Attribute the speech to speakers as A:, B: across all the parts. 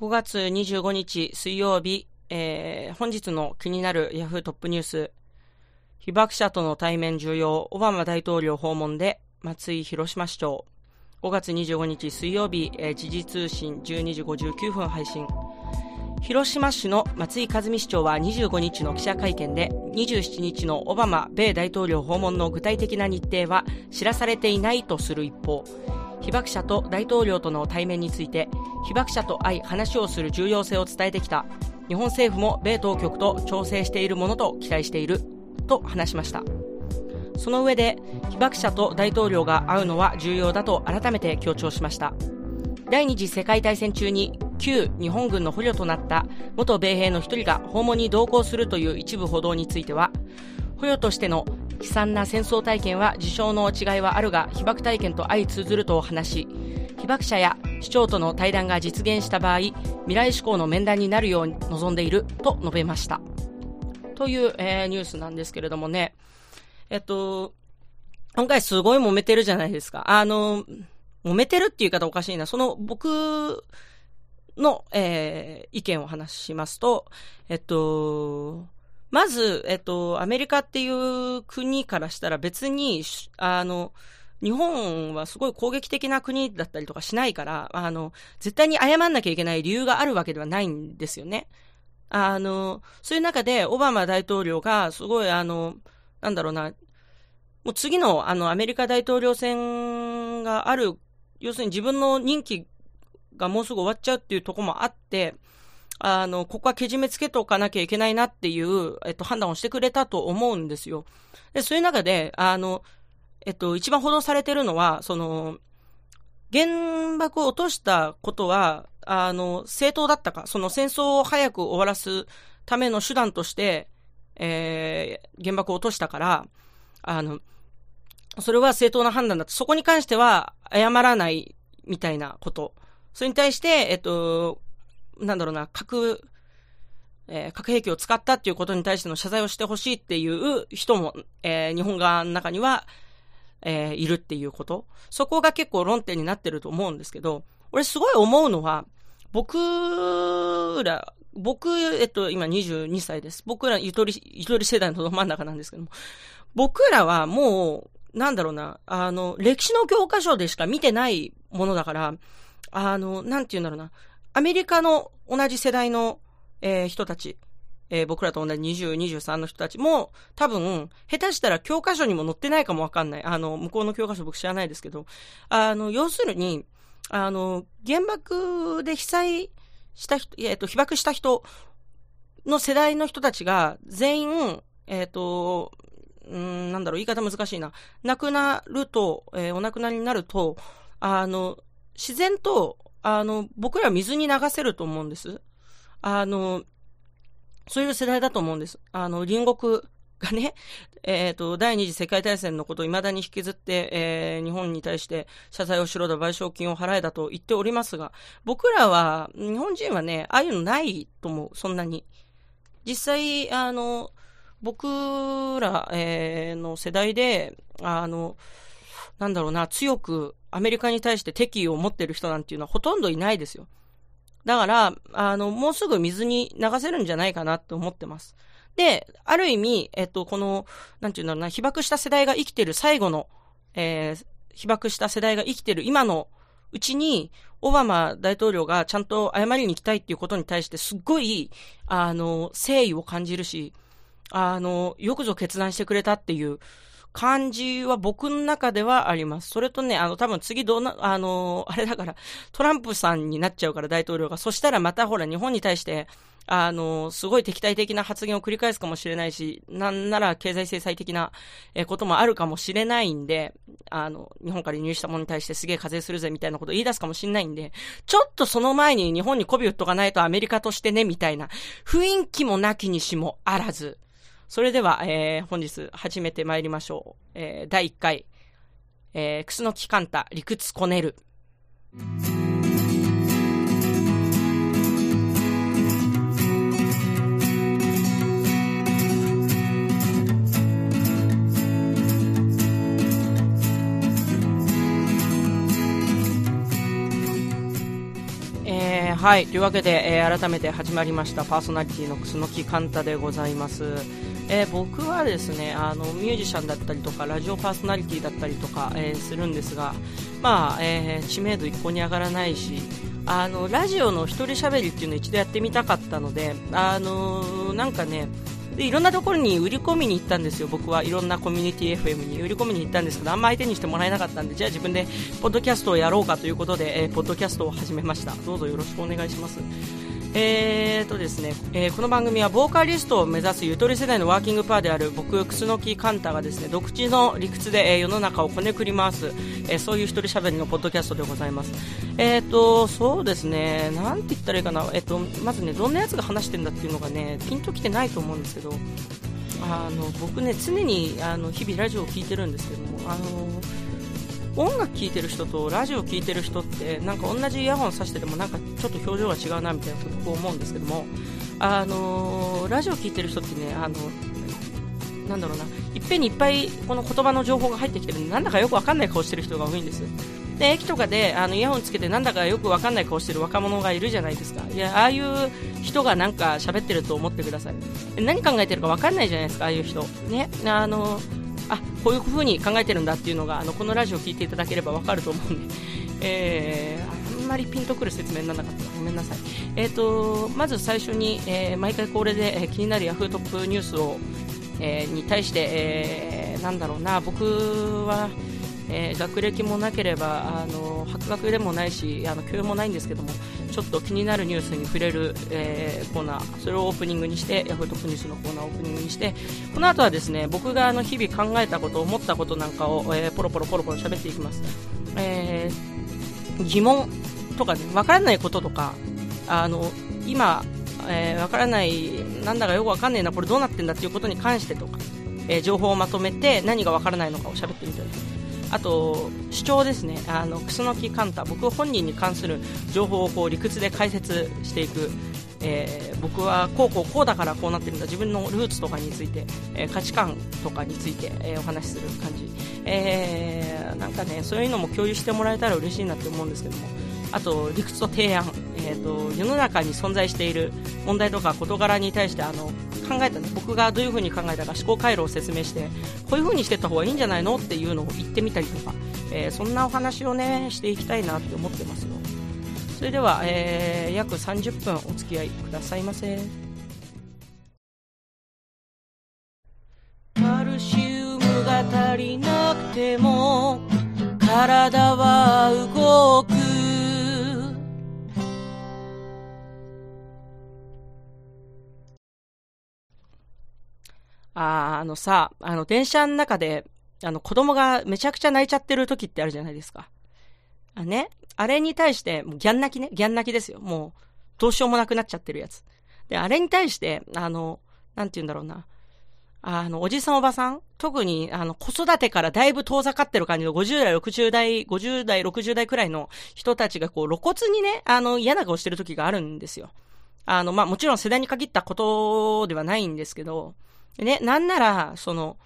A: 5月25日水曜日、えー、本日の気になるヤフートップニュース、被爆者との対面重要、オバマ大統領訪問で松井広島市長、5月25日水曜日、えー、時事通信12時59分配信。広島市の松井和美市長は25日の記者会見で27日のオバマ米大統領訪問の具体的な日程は知らされていないとする一方被爆者と大統領との対面について被爆者と会い話をする重要性を伝えてきた日本政府も米当局と調整しているものと期待していると話しました。その上で被爆者と大統領が会うのは重要だと改めて強調しました。第二次世界大戦中に旧日本軍の捕虜となった元米兵の一人が訪問に同行するという一部報道については捕虜としての悲惨な戦争体験は事象の違いはあるが被爆体験と相通ずると話し。被爆者や市長との対談が実現した場合未来志向の面談になるように望んでいると述べました。という、えー、ニュースなんですけれどもね。えっと今回すごい揉めてるじゃないですか。あの揉めてるっていう言い方おかしいな。その僕の、えー、意見を話しますと、えっと、まず、えっと、アメリカっていう国からしたら別に、あの、日本はすごい攻撃的な国だったりとかしないから、あの、絶対に謝んなきゃいけない理由があるわけではないんですよね。あの、そういう中で、オバマ大統領が、すごい、あの、なんだろうな、もう次の、あの、アメリカ大統領選がある、要するに自分の任期がもうすぐ終わっちゃうっていうところもあって、あの、ここはけじめつけておかなきゃいけないなっていう、えっと、判断をしてくれたと思うんですよ。で、そういう中で、あの、えっと、一番報道されてるのは、その、原爆を落としたことは、あの、正当だったか、その戦争を早く終わらすための手段として、えー、原爆を落としたから、あの、それは正当な判断だと。そこに関しては謝らないみたいなこと。それに対して、えっと、なんだろうな、核、えー、核兵器を使ったっていうことに対しての謝罪をしてほしいっていう人も、えー、日本側の中には、えー、いるっていうこと。そこが結構論点になってると思うんですけど、俺すごい思うのは、僕ら、僕、えっと、今22歳です。僕ら、ゆとり、ゆとり世代のど真ん中なんですけども、僕らはもう、なんだろうな、あの、歴史の教科書でしか見てないものだから、あの、なんて言うんだろうな、アメリカの同じ世代の、えー、人たち、えー、僕らと同じ20、23の人たちも、多分、下手したら教科書にも載ってないかもわかんない。あの、向こうの教科書僕知らないですけど、あの、要するに、あの、原爆で被災した人、えっ、ー、と、被爆した人の世代の人たちが、全員、えっ、ー、と、うん、なんだろう、言い方難しいな。亡くなると、えー、お亡くなりになると、あの、自然と、あの、僕らは水に流せると思うんです。あの、そういう世代だと思うんです。あの、隣国がね、えっ、ー、と、第二次世界大戦のことを未だに引きずって、えー、日本に対して謝罪をしろだ、賠償金を払えだと言っておりますが、僕らは、日本人はね、ああいうのないと思う、そんなに。実際、あの、僕ら、えー、の世代で、あの、なんだろうな、強くアメリカに対して敵意を持ってる人なんていうのはほとんどいないですよ。だから、あの、もうすぐ水に流せるんじゃないかなって思ってます。で、ある意味、えっと、この、なんていうんだろうな、被爆した世代が生きてる最後の、えー、被爆した世代が生きてる今のうちに、オバマ大統領がちゃんと謝りに行きたいっていうことに対してすっごい、あの、誠意を感じるし、あの、よくぞ決断してくれたっていう、感じは僕の中ではあります。それとね、あの、多分次どうな、あの、あれだから、トランプさんになっちゃうから大統領が。そしたらまたほら、日本に対して、あの、すごい敵対的な発言を繰り返すかもしれないし、なんなら経済制裁的なこともあるかもしれないんで、あの、日本から輸入したものに対してすげえ課税するぜみたいなことを言い出すかもしれないんで、ちょっとその前に日本に媚び打っとかないとアメリカとしてね、みたいな雰囲気もなきにしもあらず、それでは、えー、本日始めてまいりましょう。えー、第1回、えー、クスノキカンタ、理屈こねる。はい、というわけで、えー、改めて始まりましたパーソナリティの楠木寛太でございます。えー、僕はですねあのミュージシャンだったりとかラジオパーソナリティだったりとか、えー、するんですが、まあえー、知名度一向に上がらないしあのラジオの一人喋りっていうのを一度やってみたかったので、あのなんかねでいろんなところに売り込みに行ったんですよ、僕はいろんなコミュニティ FM に売り込みに行ったんですけどあんま相手にしてもらえなかったんでじゃあ自分でポッドキャストをやろうかということで、えー、ポッドキャストを始めましたどうぞよろしくお願いします。えーとですね、えー、この番組はボーカリストを目指すゆとり世代のワーキングパーである僕、楠木寛太がですね独自の理屈で、えー、世の中をこねくり回す、えー、そういう一人喋りのポッドキャストでございます。えーと、そうですね、なんて言ったらいいかな、えーと、まずね、どんなやつが話してんだっていうのがね、ピンときてないと思うんですけど、あの僕ね、常にあの日々ラジオを聴いてるんですけども、あの音楽聴いてる人とラジオ聴いてる人ってなんか同じイヤホンさしててもなんかちょっと表情が違うなみたいなことを思うんですけどもあのラジオ聴いてる人ってねあのなんだろうないっぺんにいっぱいこの言葉の情報が入ってきてるんでなんだかよくわかんない顔してる人が多いんです。で駅とかであのイヤホンつけてなんだかよくわかんない顔してる若者がいるじゃないですか。いやああいう人がなんか喋ってると思ってください。何考えてるかわかんないじゃないですかああいう人。ねあのあこういうふうに考えてるんだっていうのがあのこのラジオを聞いていただければわかると思うんで、えー、あんまりピンとくる説明にならなかった。らごめんなさい、えーと、まず最初に、えー、毎回恒例で、え、気になる Yahoo トップニュースを、えー、に対して、えー、なんだろうな僕はえー、学歴もなければあの博学でもないしあの教養もないんですけどもちょっと気になるニュースに触れる、えー、コーナーそれをオープニングにしてヤフートップニュースのコーナーをオープニングにしてこの後はですね僕があの日々考えたこと思ったことなんかを、えー、ポロポロポロポロ喋っていきます、えー、疑問とかね分からないこととかあの今えー、分からない、なんだかよく分かんないな、これどうなってんだっていうことに関してとか、え、情報をまとめて何が分からないのかを喋ってみたいあと主張ですね。あの楠木寛太僕本人に関する情報をこう理屈で解説していく、えー、僕はこうこうこうだからこうなってるんだ。自分のルーツとかについて、えー、価値観とかについて、えー、お話しする感じ、え、なんかねそういうのも共有してもらえたら嬉しいなって思うんですけども。あと理屈と提案、えーと、世の中に存在している問題とか事柄に対してあの考えた、ね、僕がどういう風に考えたか思考回路を説明してこういう風にしていった方がいいんじゃないのっていうのを言ってみたりとか、えー、そんなお話をねしていきたいなって思ってますよ。それでは、えー、約30分お付き合いくださいませ。カルシウムが足りなくても体は動く。ああのさ、あの電車の中で、あの子供がめちゃくちゃ泣いちゃってる時ってあるじゃないですか。あね、あれに対して、ギャン泣きね、ギャン泣きですよ。もう、どうしようもなくなっちゃってるやつ。で、あれに対して、あの、なんて言うんだろうな。あの、おじさんおばさん？特に、あの、子育てからだいぶ遠ざかってる感じの50代、60代、50代、60代くらいの人たちがこう露骨にね、あの、嫌な顔してる時があるんですよ。あの、まあ、もちろん世代に限ったことではないんですけど、ね、なんなら、その、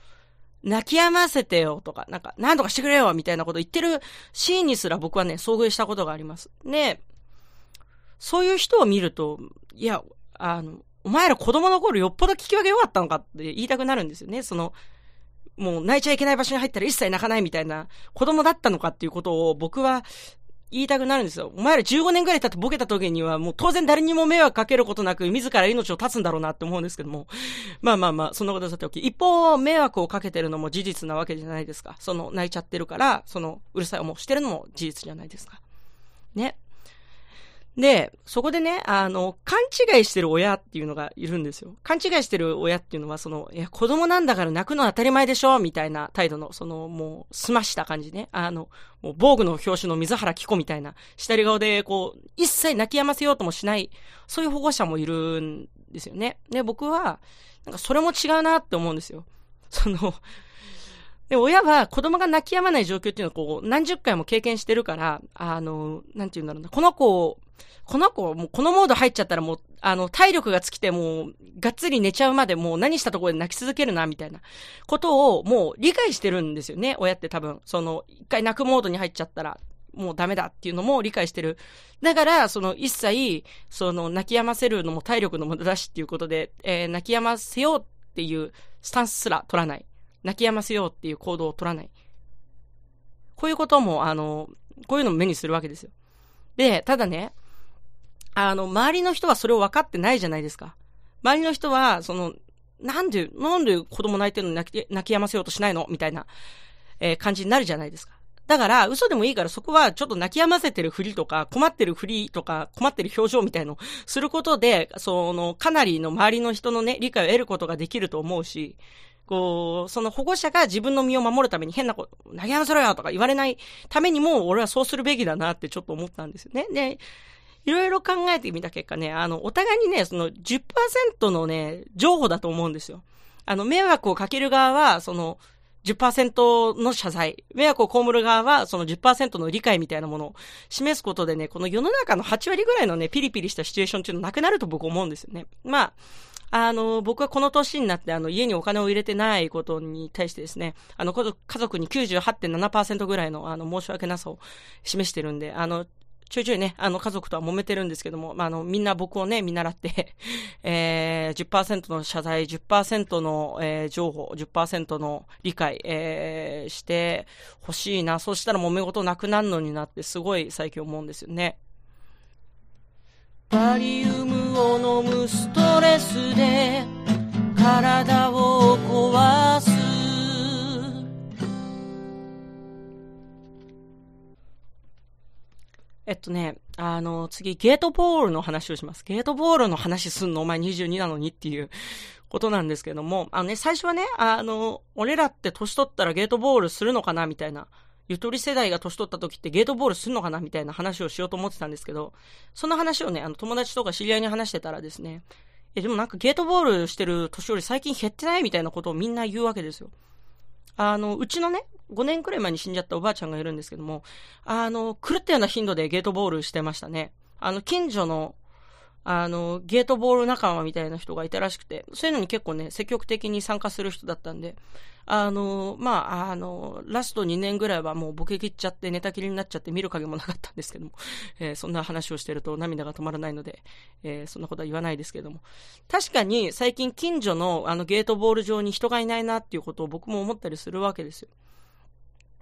A: 泣き止ませてよとか、なんか、なんとかしてくれよみたいなこと言ってるシーンにすら僕はね、遭遇したことがあります。ね、そういう人を見ると、いや、あの、お前ら子供の頃よっぽど聞き分け良かったのかって言いたくなるんですよね。その、もう泣いちゃいけない場所に入ったら一切泣かないみたいな子供だったのかっていうことを僕は言いたくなるんですよ。お前ら15年ぐらい経ってボケた時にはもう当然誰にも迷惑かけることなく自ら命を絶つんだろうなって思うんですけども。まあまあまあ、そんなことさておき。一方、迷惑をかけてるのも事実なわけじゃないですか。その泣いちゃってるから、そのうるさい思うしてるのも事実じゃないですか。ね。で、そこでね、あの、勘違いしてる親っていうのがいるんですよ。勘違いしてる親っていうのは、その、いや、子供なんだから泣くのは当たり前でしょみたいな態度の、その、もう、済ました感じね。あの、もう、防具の表紙の水原希子みたいな、下り顔で、こう、一切泣き止ませようともしない、そういう保護者もいるんですよね。で、僕は、なんかそれも違うなって思うんですよ。その、で、親は子供が泣き止まない状況っていうのをこう、何十回も経験してるから、あの、なんて言うんだろうな、この子を、この子、もうこのモード入っちゃったらもう、あの、体力が尽きてもう、がっつり寝ちゃうまでもう何したところで泣き続けるな、みたいなことをもう理解してるんですよね、親って多分。その、一回泣くモードに入っちゃったら、もうダメだっていうのも理解してる。だから、その一切、その泣き止ませるのも体力の無駄だしっていうことで、えー、泣き止ませようっていうスタンスすら取らない。泣き止ませようっていう行動を取らない。こういうことも、あの、こういうのも目にするわけですよ。で、ただね、あの、周りの人はそれを分かってないじゃないですか。周りの人は、その、なんで、なんで子供泣いてるのに泣き、泣き止ませようとしないの？みたいな、えー、感じになるじゃないですか。だから、嘘でもいいからそこはちょっと泣き止ませてるふりとか、困ってるふりとか、困ってる表情みたいのすることで、その、かなりの周りの人のね、理解を得ることができると思うし、こう、その保護者が自分の身を守るために変なこと、投げ合わせろよとか言われないためにも、俺はそうするべきだなってちょっと思ったんですよね。で、いろいろ考えてみた結果ね、あの、お互いにね、その10%のね、情報だと思うんですよ。あの、迷惑をかける側は、その、10%の謝罪、迷惑を被る側はその10%の理解みたいなものを示すことでね、この世の中の8割ぐらいのね、ピリピリしたシチュエーションっていうのなくなると僕思うんですよね。まあ、あの、僕はこの年になって、あの、家にお金を入れてないことに対してですね、あの、家族に98.7%ぐらいの、あの、申し訳なさを示してるんで、あの、ちょいちょいね、あの、家族とは揉めてるんですけども、まあ、あの、みんな僕をね、見習って えー、10%の謝罪、10%の、えー、情報、10%の理解、えー、してほしいな。そうしたら揉め事なくなるのになって、すごい最近思うんですよね。バリウムを飲むストレスで体を壊すえっとね、あの、次、ゲートボールの話をします。ゲートボールの話すんのお前22なのにっていうことなんですけども、あのね、最初はね、あの、俺らって年取ったらゲートボールするのかなみたいなゆとり世代が年取った時ってゲートボールするのかなみたいな話をしようと思ってたんですけど、その話をね、あの友達とか知り合いに話してたらですね、え、でもなんかゲートボールしてる年寄り最近減ってないみたいなことをみんな言うわけですよ。あの、うちのね、5年くらい前に死んじゃったおばあちゃんがいるんですけども、あの、狂ったような頻度でゲートボールしてましたね。あの、近所のあの、ゲートボール仲間みたいな人がいたらしくて、そういうのに結構ね、積極的に参加する人だったんで、あの、まあ、あの、ラスト2年ぐらいはもうボケ切っちゃって寝たきりになっちゃって見る影もなかったんですけども、えー、そんな話をしてると涙が止まらないので、えー、そんなことは言わないですけども。確かに最近近所のあのゲートボール上に人がいないなっていうことを僕も思ったりするわけですよ。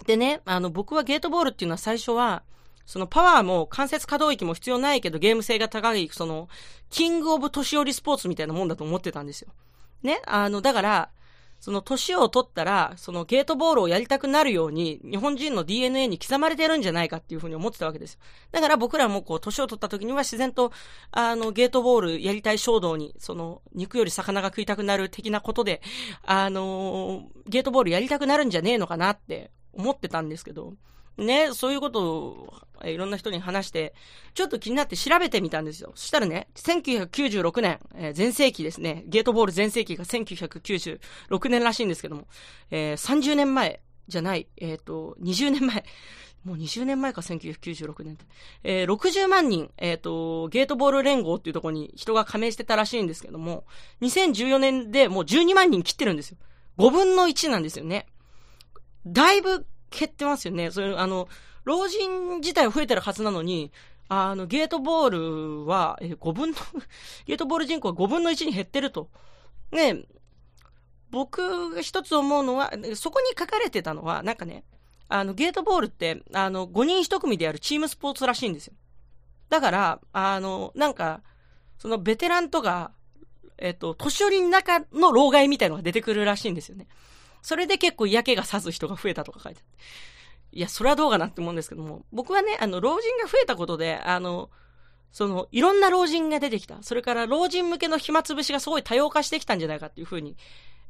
A: でね、あの、僕はゲートボールっていうのは最初は、そのパワーも関節可動域も必要ないけどゲーム性が高い、その、キングオブ年寄りスポーツみたいなもんだと思ってたんですよ。ね？あの、だから、その年を取ったら、そのゲートボールをやりたくなるように、日本人の DNA に刻まれてるんじゃないかっていうふうに思ってたわけですよ。だから僕らもこう、年を取った時には自然と、あの、ゲートボールやりたい衝動に、その、肉より魚が食いたくなる的なことで、あのゲートボールやりたくなるんじゃねえのかなって思ってたんですけど、ね、そういうことをいろんな人に話して、ちょっと気になって調べてみたんですよ。そしたらね、1996年、えー、前世紀ですね、ゲートボール全盛期が1996年らしいんですけども、えー、30年前じゃない、えっ、ー、と、20年前、もう20年前か、1996年って。えー、60万人、えっ、ー、と、ゲートボール連合っていうところに人が加盟してたらしいんですけども、2014年でもう12万人切ってるんですよ。5分の1なんですよね。だいぶ減ってますよね。それ、あの、老人自体は増えてるはずなのに、あの、ゲートボールは、え、5分の ゲートボール人口は5分の1に減ってると。ね、僕が一つ思うのは、そこに書かれてたのは、なんかね、あの、ゲートボールって、あの、5人1組でやるチームスポーツらしいんですよ。だから、あの、なんか、そのベテランとか、えっと、年寄りの中の老害みたいのが出てくるらしいんですよね。それで結構嫌気がさす人が増えたとか書いてあって。いや、それはどうかなって思うんですけども、僕はね、あの、老人が増えたことで、あの、その、いろんな老人が出てきた。それから、老人向けの暇つぶしがすごい多様化してきたんじゃないかっていうふうに、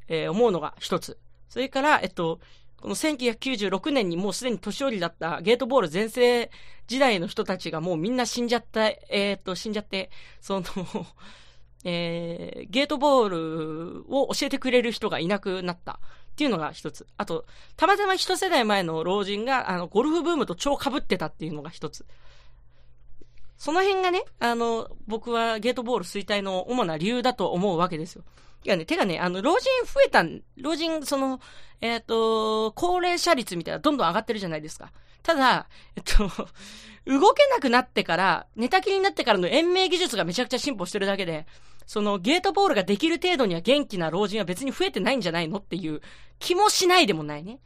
A: えー、思うのが一つ。それから、えっと、この1996年にもうすでに年寄りだったゲートボール全盛時代の人たちがもうみんな死んじゃった、えー、っと、死んじゃって、その えー、ゲートボールを教えてくれる人がいなくなったっていうのが一つ。あと、たまたま一世代前の老人が、あの、ゴルフブームと超被ってたっていうのが一つ。その辺がね、あの、僕はゲートボール衰退の主な理由だと思うわけですよ。いやね、てかね、あの、老人増えた、老人、その、えっ、ー、と、高齢者率みたいなどんどん上がってるじゃないですか。ただ、えっと、動けなくなってから、寝たきりになってからの延命技術がめちゃくちゃ進歩してるだけで、そのゲートボールができる程度には元気な老人は別に増えてないんじゃないのっていう気もしないでもないね。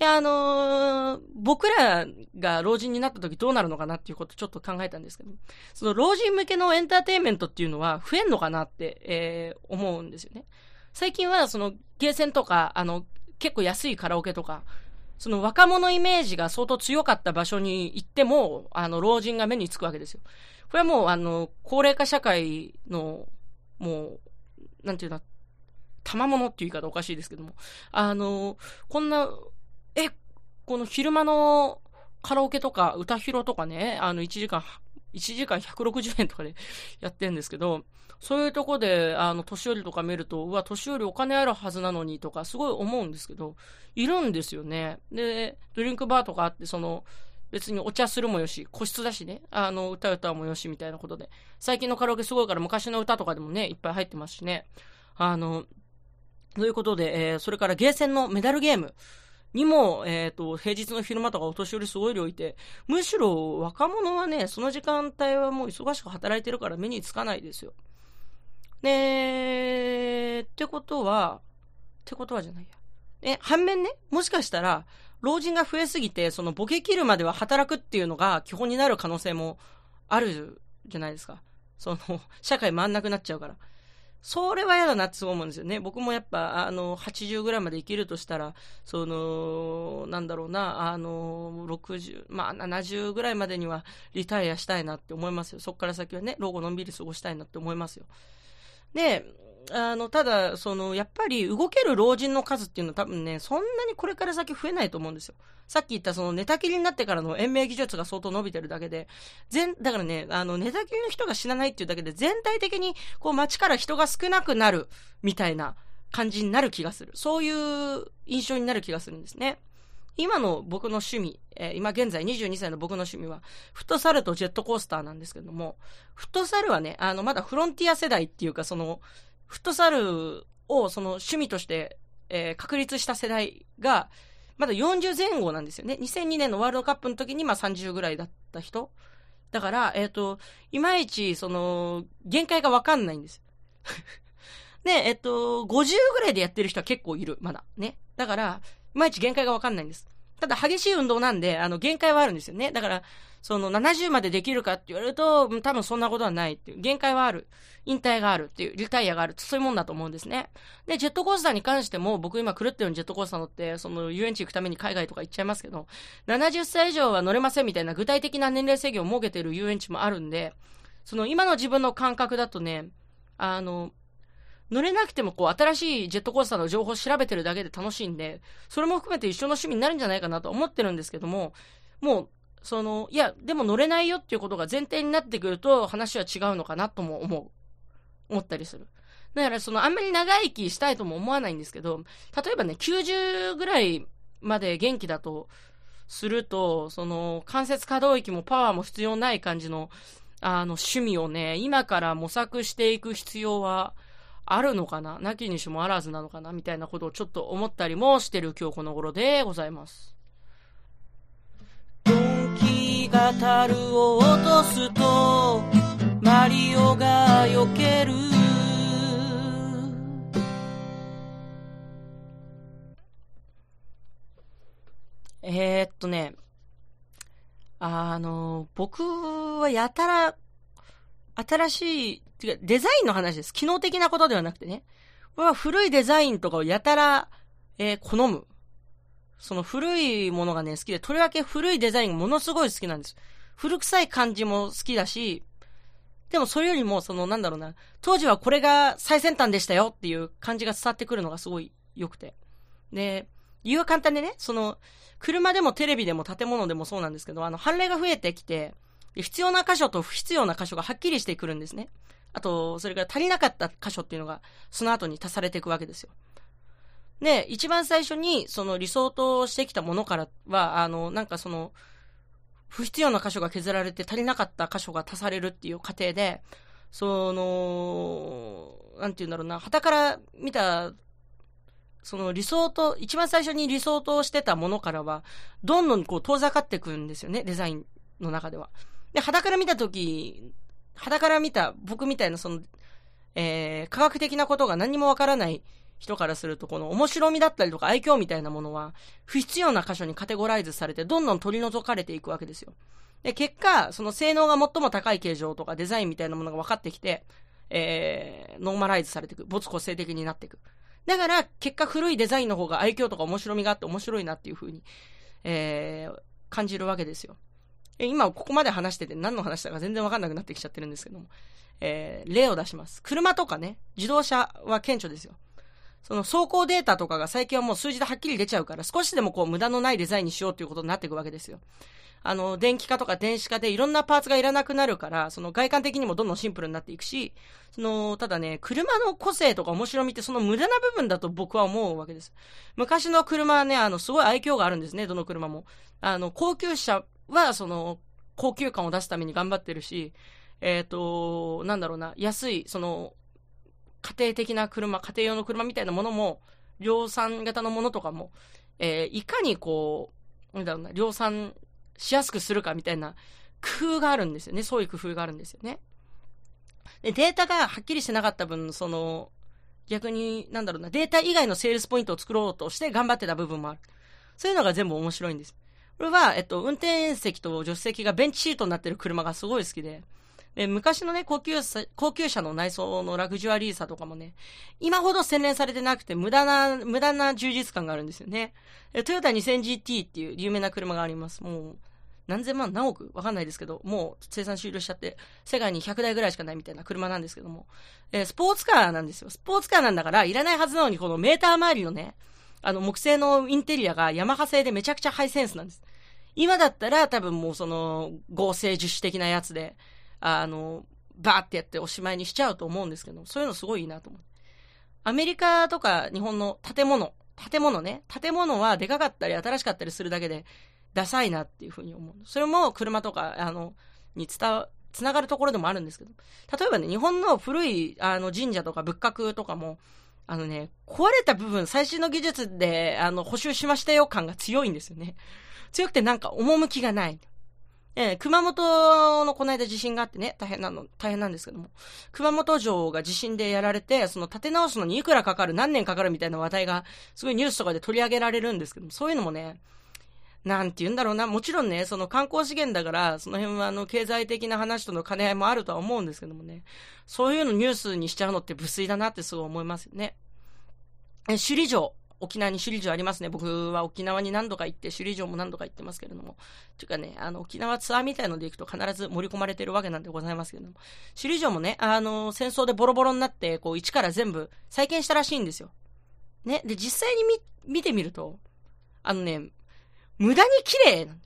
A: いや、あのー、僕らが老人になった時どうなるのかなっていうことちょっと考えたんですけど、その老人向けのエンターテインメントっていうのは増えんのかなって、えー、思うんですよね。最近はそのゲーセンとか、あの、結構安いカラオケとか、その若者イメージが相当強かった場所に行っても、あの、老人が目につくわけですよ。これはもう、あの、高齢化社会の、もう、なんていうの、賜物っていう言い方おかしいですけども、あの、こんな、え、この昼間のカラオケとか歌広とかね、あの、1時間、1時間160円とかでやってるんですけど、そういうとこで、あの、年寄りとか見ると、うわ、年寄りお金あるはずなのにとか、すごい思うんですけど、いるんですよね。で、ドリンクバーとかあって、その、別にお茶するもよし、個室だしね、あの、歌歌もよしみたいなことで。最近のカラオケすごいから昔の歌とかでもね、いっぱい入ってますしね。あの、ということで、えー、それからゲーセンのメダルゲーム。にも、えっ、ー、と、平日の昼間とかお年寄りすごい量いて、むしろ若者はね、その時間帯はもう忙しく働いてるから目につかないですよ。ねってことは、ってことはじゃないや。え、反面ね、もしかしたら、老人が増えすぎて、そのボケ切るまでは働くっていうのが基本になる可能性もあるじゃないですか。その、社会回んなくなっちゃうから。それは嫌だなって思うんですよね。僕もやっぱ、あの、80ぐらいまで生きるとしたら、その、なんだろうな、あの、60、まあ、70ぐらいまでにはリタイアしたいなって思いますよ。そこから先はね、老後のんびり過ごしたいなって思いますよ。で、あの、ただ、その、やっぱり動ける老人の数っていうのは多分ね、そんなにこれから先増えないと思うんですよ。さっき言ったその寝たきりになってからの延命技術が相当伸びてるだけで、全、だからね、あの、寝たきりの人が死なないっていうだけで、全体的に、こう街から人が少なくなる、みたいな感じになる気がする。そういう印象になる気がするんですね。今の僕の趣味、えー、今現在22歳の僕の趣味は、フットサルとジェットコースターなんですけども、フットサルはね、あの、まだフロンティア世代っていうか、その、フットサルをその趣味として、えー、確立した世代が、まだ40前後なんですよね。2002年のワールドカップの時に、まあ30ぐらいだった人。だから、えっ、ー、と、いまいち、その、限界がわかんないんです。で、えっ、ー、と、50ぐらいでやってる人は結構いる、まだ。ね。だから、いまいち限界がわかんないんです。ただ、激しい運動なんで、あの、限界はあるんですよね。だから、その70までできるかって言われると、多分そんなことはないっていう、限界はある。引退があるっていう、リタイアがあるそういうもんだと思うんですね。で、ジェットコースターに関しても、僕今狂ったようにジェットコースター乗って、その遊園地行くために海外とか行っちゃいますけど、70歳以上は乗れませんみたいな具体的な年齢制限を設けてる遊園地もあるんで、その今の自分の感覚だとね、あの、乗れなくてもこう新しいジェットコースターの情報を調べてるだけで楽しいんで、それも含めて一緒の趣味になるんじゃないかなと思ってるんですけども、もうその、いや、でも乗れないよっていうことが前提になってくると、話は違うのかなとも思う。思ったりする。だから、その、あんまり長生きしたいとも思わないんですけど、例えばね、90ぐらいまで元気だとすると、その、関節可動域もパワーも必要ない感じの、あの、趣味をね、今から模索していく必要は、あるのかな？なきにしもあらずなのかな？みたいなことをちょっと思ったりもしてる今日この頃でございます。が樽を落とすとマリオが避ける。えー、っとね、あの、僕はやたら、新しい、てかデザインの話です。機能的なことではなくてね。僕は古いデザインとかをやたら、えー、好む。その古いものがね、好きで、とりわけ古いデザインがものすごい好きなんです。古臭い感じも好きだし、でもそれよりも、その、なんだろうな、当時はこれが最先端でしたよっていう感じが伝わってくるのがすごい良くて。で、理由は簡単でね、その、車でもテレビでも建物でもそうなんですけど、あの、判例が増えてきて、必要な箇所と不必要な箇所がはっきりしてくるんですね。あと、それから足りなかった箇所っていうのが、その後に足されていくわけですよ。で、一番最初に、その理想としてきたものからは、あの、なんかその、不必要な箇所が削られて足りなかった箇所が足されるっていう過程で、その、なんて言うんだろうな、旗から見た、その理想と、一番最初に理想としてたものからは、どんどんこう遠ざかっていくんですよね、デザインの中では。で、肌から見たとき、肌から見た僕みたいなその、えー、科学的なことが何もわからない人からすると、この面白みだったりとか愛嬌みたいなものは、不必要な箇所にカテゴライズされて、どんどん取り除かれていくわけですよ。で、結果、その性能が最も高い形状とかデザインみたいなものが分かってきて、えー、ノーマライズされていく。没個性的になっていく。だから、結果古いデザインの方が愛嬌とか面白みがあって面白いなっていう風に、えー、感じるわけですよ。え、今ここまで話してて何の話だか全然わかんなくなってきちゃってるんですけども、えー、例を出します。車とかね、自動車は顕著ですよ。その走行データとかが最近はもう数字ではっきり出ちゃうから、少しでもこう無駄のないデザインにしようということになっていくわけですよ。あの、電気化とか電子化でいろんなパーツがいらなくなるから、その外観的にもどんどんシンプルになっていくし、その、ただね、車の個性とか面白みってその無駄な部分だと僕は思うわけです。昔の車はね、あの、すごい愛嬌があるんですね、どの車も。あの、高級車は、その、高級感を出すために頑張ってるし、えっ、ー、と、なんだろうな、安い、その、家庭的な車、家庭用の車みたいなものも、量産型のものとかも、えー、いかにこう、なんだろうな、量産しやすくするかみたいな工夫があるんですよね。そういう工夫があるんですよね。で、データがはっきりしてなかった分、その、逆に、なんだろうな、データ以外のセールスポイントを作ろうとして頑張ってた部分もある。そういうのが全部面白いんです。これは、えっと、運転席と助手席がベンチシートになってる車がすごい好きで、で昔のね、高級車、高級車の内装のラグジュアリーさとかもね、今ほど洗練されてなくて無駄な、無駄な充実感があるんですよね。トヨタ 2000GT っていう有名な車があります。もう、何千万何億？わかんないですけど、もう生産終了しちゃって、世界に100台ぐらいしかないみたいな車なんですけども、スポーツカーなんですよ。スポーツカーなんだから、いらないはずなのに、このメーター周りのね、あの、木製のインテリアがヤマハ製でめちゃくちゃハイセンスなんです。今だったら多分もうその合成樹脂的なやつで、あの、バーってやっておしまいにしちゃうと思うんですけど、そういうのすごいいいなと思う。アメリカとか日本の建物、建物ね、建物はでかかったり新しかったりするだけで、ダサいなっていうふうに思う。それも車とか、あの、に伝わ、つながるところでもあるんですけど。例えばね、日本の古い、あの、神社とか仏閣とかも、あのね、壊れた部分、最新の技術で、あの、補修しましたよ感が強いんですよね。強くてなんか、趣がない。えー、熊本のこの間地震があってね、大変なの、大変なんですけども、熊本城が地震でやられて、その建て直すのにいくらかかる、何年かかるみたいな話題が、すごいニュースとかで取り上げられるんですけども、そういうのもね、なんて言うんだろうな。もちろんね、その観光資源だから、その辺はあの、経済的な話との兼ね合いもあるとは思うんですけどもね。そういうのニュースにしちゃうのって無粋だなってすごい思いますよね。え、首里城。沖縄に首里城ありますね。僕は沖縄に何度か行って、首里城も何度か行ってますけれども。というかね、あの、沖縄ツアーみたいので行くと必ず盛り込まれてるわけなんでございますけれども。首里城もね、あの、戦争でボロボロになって、こう、一から全部再建したらしいんですよ。ね。で、実際に見、見てみると、あのね、無駄に綺麗なんだよ。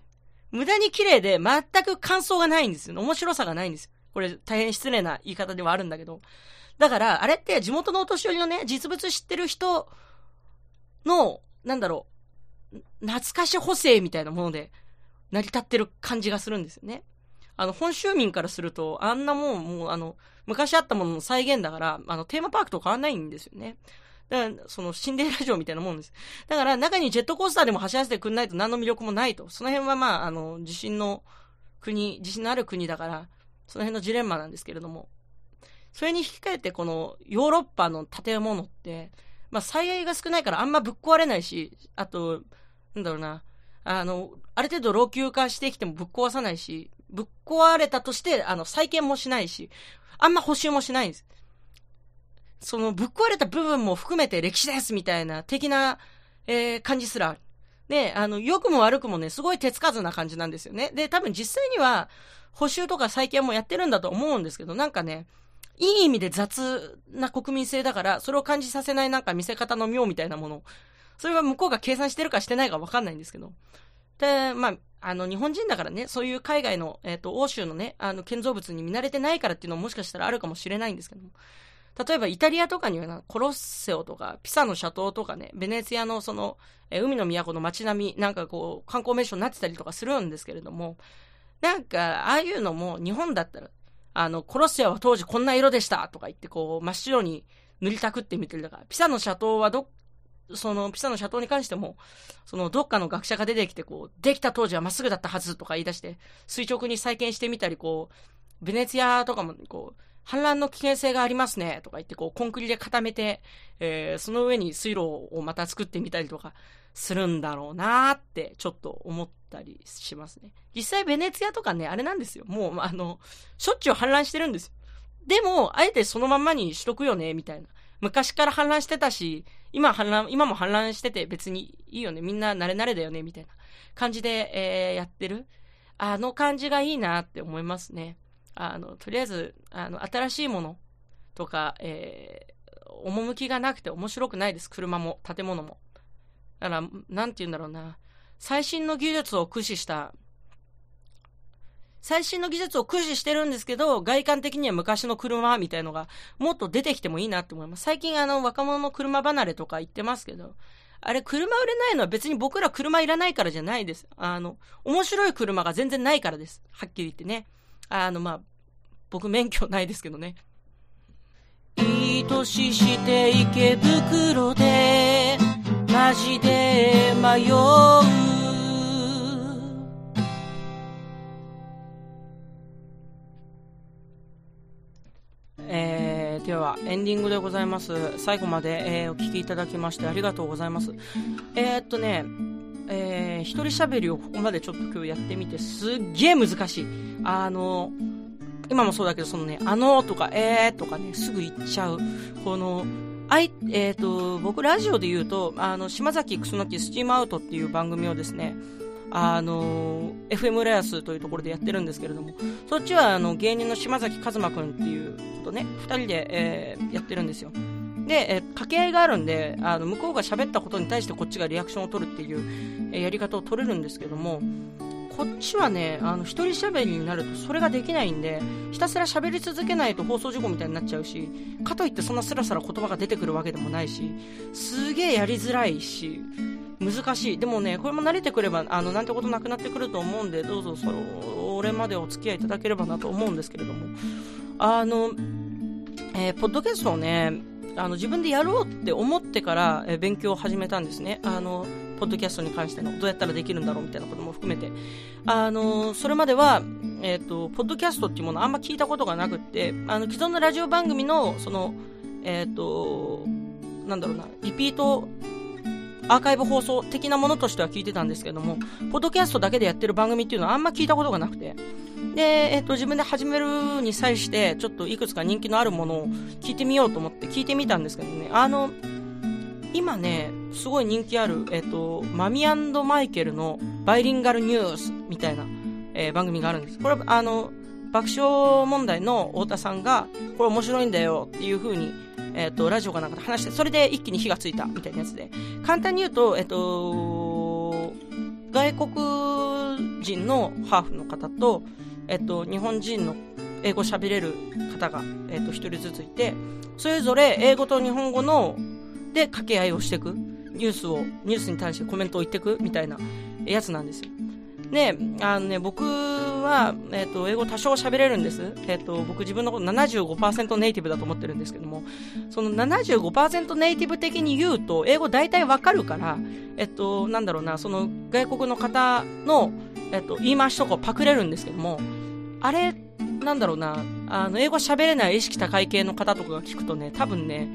A: 無駄に綺麗で全く感想がないんですよ。面白さがないんですよ。これ大変失礼な言い方ではあるんだけど。だから、あれって地元のお年寄りのね、実物知ってる人の、なんだろう、懐かし補正みたいなもので成り立ってる感じがするんですよね。あの、本州民からすると、あんなもん、もう、あの、昔あったものの再現だから、あの、テーマパークと変わんないんですよね。だから、その、シンデレラ城みたいなもんです。だから、中にジェットコースターでも走らせてくんないと何の魅力もないと。その辺はまあ、あの、地震の国、地震のある国だから、その辺のジレンマなんですけれども。それに引き換えて、この、ヨーロッパの建物って、まあ、災害が少ないからあんまぶっ壊れないし、あと、なんだろうな、あの、ある程度老朽化してきてもぶっ壊さないし、ぶっ壊れたとして、あの、再建もしないし、あんま補修もしないんです。そのぶっ壊れた部分も含めて歴史ですみたいな的な、えー、感じすらある。で、あの、良くも悪くもね、すごい手つかずな感じなんですよね。で、多分実際には、補修とか再建もやってるんだと思うんですけど、なんかね、いい意味で雑な国民性だから、それを感じさせないなんか見せ方の妙みたいなもの。それは向こうが計算してるかしてないかわかんないんですけど。で、まあ、あの、日本人だからね、そういう海外の、えっ、ー、と、欧州のね、あの、建造物に見慣れてないからっていうのももしかしたらあるかもしれないんですけども。例えばイタリアとかにはコロッセオとか、ピサの斜塔とかね、ベネツィアのその、海の都の街並み、なんかこう、観光名所になってたりとかするんですけれども、なんか、ああいうのも日本だったら、あの、コロッセアは当時こんな色でしたとか言って、こう、真っ白に塗りたくってみてるだから、ピサの斜塔はど、その、ピサの斜塔に関しても、その、どっかの学者が出てきて、こう、できた当時はまっすぐだったはずとか言い出して、垂直に再建してみたり、こう、ベネツィアとかも、こう、氾濫の危険性がありますね、とか言って、こう、コンクリで固めて、えー、その上に水路をまた作ってみたりとかするんだろうなーって、ちょっと思ったりしますね。実際、ベネツィアとかね、あれなんですよ。もう、あの、しょっちゅう氾濫してるんですよ。でも、あえてそのまんまにしとくよね、みたいな。昔から氾濫してたし、今氾濫、今も氾濫してて別にいいよね。みんな慣れ慣れだよね、みたいな感じで、えー、やってる。あの感じがいいなって思いますね。あの、とりあえず、あの、新しいものとか、えー、趣がなくて面白くないです。車も、建物も。だから、なんて言うんだろうな。最新の技術を駆使した、最新の技術を駆使してるんですけど、外観的には昔の車みたいのがもっと出てきてもいいなって思います。最近あの若者の車離れとか言ってますけど、あれ車売れないのは別に僕ら車いらないからじゃないです。あの、面白い車が全然ないからです。はっきり言ってね。あの、まあ、僕免許ないですけどね。いい年して池袋で、マジで迷う。えー、では、エンディングでございます。最後まで、えー、お聴きいただきましてありがとうございます。えー、っとね、えー、一人喋りをここまでちょっと今日やってみて、すっげえ難しい。あの、今もそうだけど、そのね、あのとか、えーとかね、すぐ言っちゃう。この、あい、えっ、ー、と、僕ラジオで言うと、あの、島崎クソナキスチームアウトっていう番組をですね、あの、FM レアスというところでやってるんですけれども、そっちはあの、芸人の島崎和馬くんっていうとね、二人で、えー、やってるんですよ。で、え掛け合いがあるんで、あの、向こうが喋ったことに対してこっちがリアクションを取るっていう、えやり方を取れるんですけども、こっちはね、あの、一人喋りになるとそれができないんで、ひたすら喋り続けないと放送事故みたいになっちゃうし、かといってそんなスラスラ言葉が出てくるわけでもないし、すげえやりづらいし、難しい。でもね、これも慣れてくれば、あの、なんてことなくなってくると思うんで、どうぞそれまでお付き合いいただければなと思うんですけれども、あの、えー、ポッドキャストをね、あの、自分でやろうって思ってから、勉強を始めたんですね。あの、ポッドキャストに関しての、どうやったらできるんだろうみたいなことも含めて。あの、それまでは、え、ー、と、ポッドキャストっていうものあんま聞いたことがなくって、あの、既存のラジオ番組の、その、えっ、ー、と、なんだろうな、リピート、アーカイブ放送的なものとしては聞いてたんですけども、ポッドキャストだけでやってる番組っていうのはあんま聞いたことがなくて、で、えっ、と、自分で始めるに際して、ちょっといくつか人気のあるものを聞いてみようと思って聞いてみたんですけどね、あの、今ね、すごい人気ある、えっ、ー、と、マミマイケルのバイリンガルニュースみたいな、えー、番組があるんです。これ、あの、爆笑問題の太田さんが、これ面白いんだよっていう風に、えっ、と、ラジオかなんかで話して、それで一気に火がついたみたいなやつで、簡単に言うと、えっ、と、外国人のハーフの方と、えっ、と、日本人の英語喋れる方が、えっ、と、一人ずついて、それぞれ英語と日本語ので掛け合いをしていく。ニュースを、ニュースに対してコメントを言っていくみたいなやつなんですよ。で、あのね、僕は、えっ、ー、と、英語多少喋れるんです。えっ、ー、と、僕自分のこと75%ネイティブだと思ってるんですけども、その75%ネイティブ的に言うと、英語大体わかるから、えっ、ー、と、なんだろうな、その外国の方の、えっと、言い回しとかをパクれるんですけども、あれ、なんだろうな、あの、英語喋れない意識高い系の方とかが聞くとね、多分ね、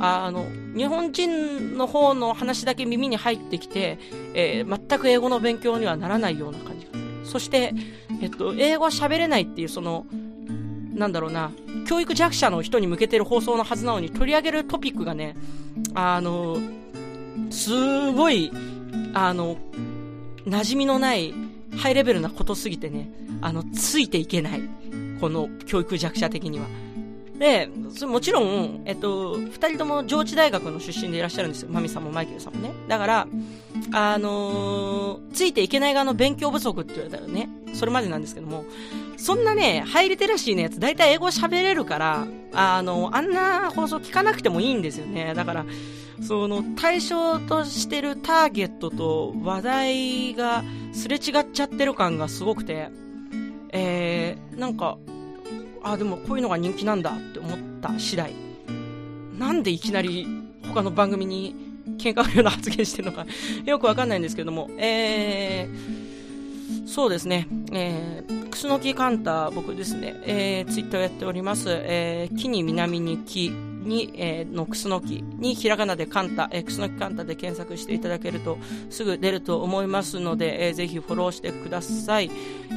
A: あの、日本人の方の話だけ耳に入ってきて、えー、全く英語の勉強にはならないような感じがする。そして、えっと、英語は喋れないっていう、その、なんだろうな、教育弱者の人に向けてる放送のはずなのに取り上げるトピックがね、あの、すごい、あの、馴染みのないハイレベルなことすぎてね、あの、ついていけない。この教育弱者的には。で、もちろん、えっと、二人とも上智大学の出身でいらっしゃるんですよ。マミさんもマイケルさんもね。だから、あのー、ついていけない側の勉強不足って言われたらね、それまでなんですけども、そんなね、ハイリテラシーのやつ、大体英語喋れるから、あの、あんな放送聞かなくてもいいんですよね。だから、その、対象としてるターゲットと話題がすれ違っちゃってる感がすごくて、えー、なんか、あ、でもこういうのが人気なんだって思った次第。なんでいきなり他の番組に喧嘩売るような発言してるのか。よくわかんないんですけども、えー、そうですね、えー、クスノキカンタ僕ですね、えー、ツイッターをやっております、えー、木に南に木、に、えー、のクスノキにひらがなでカンタ、えー、クスノキカンタで検索していただけるとすぐ出ると思いますので、えー、ぜひフォローしてください。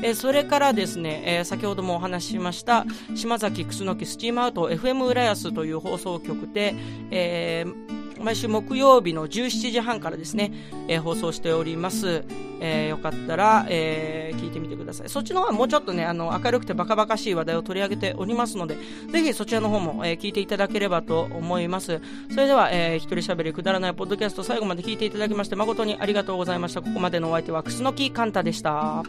A: えー、それからですね、えー、先ほどもお話ししました島崎クスノキスチームアウト FM 浦安という放送局で、えー毎週木曜日の17時半からですね、えー、放送しております。えー、よかったら、えー、聞いてみてください。そっちの方はもうちょっとね、あの、明るくてバカバカしい話題を取り上げておりますので、ぜひそちらの方も、えー、聞いていただければと思います。それでは、えー、一人喋りくだらないポッドキャスト最後まで聞いていただきまして誠にありがとうございました。ここまでのお相手は、クスノキカンタでした。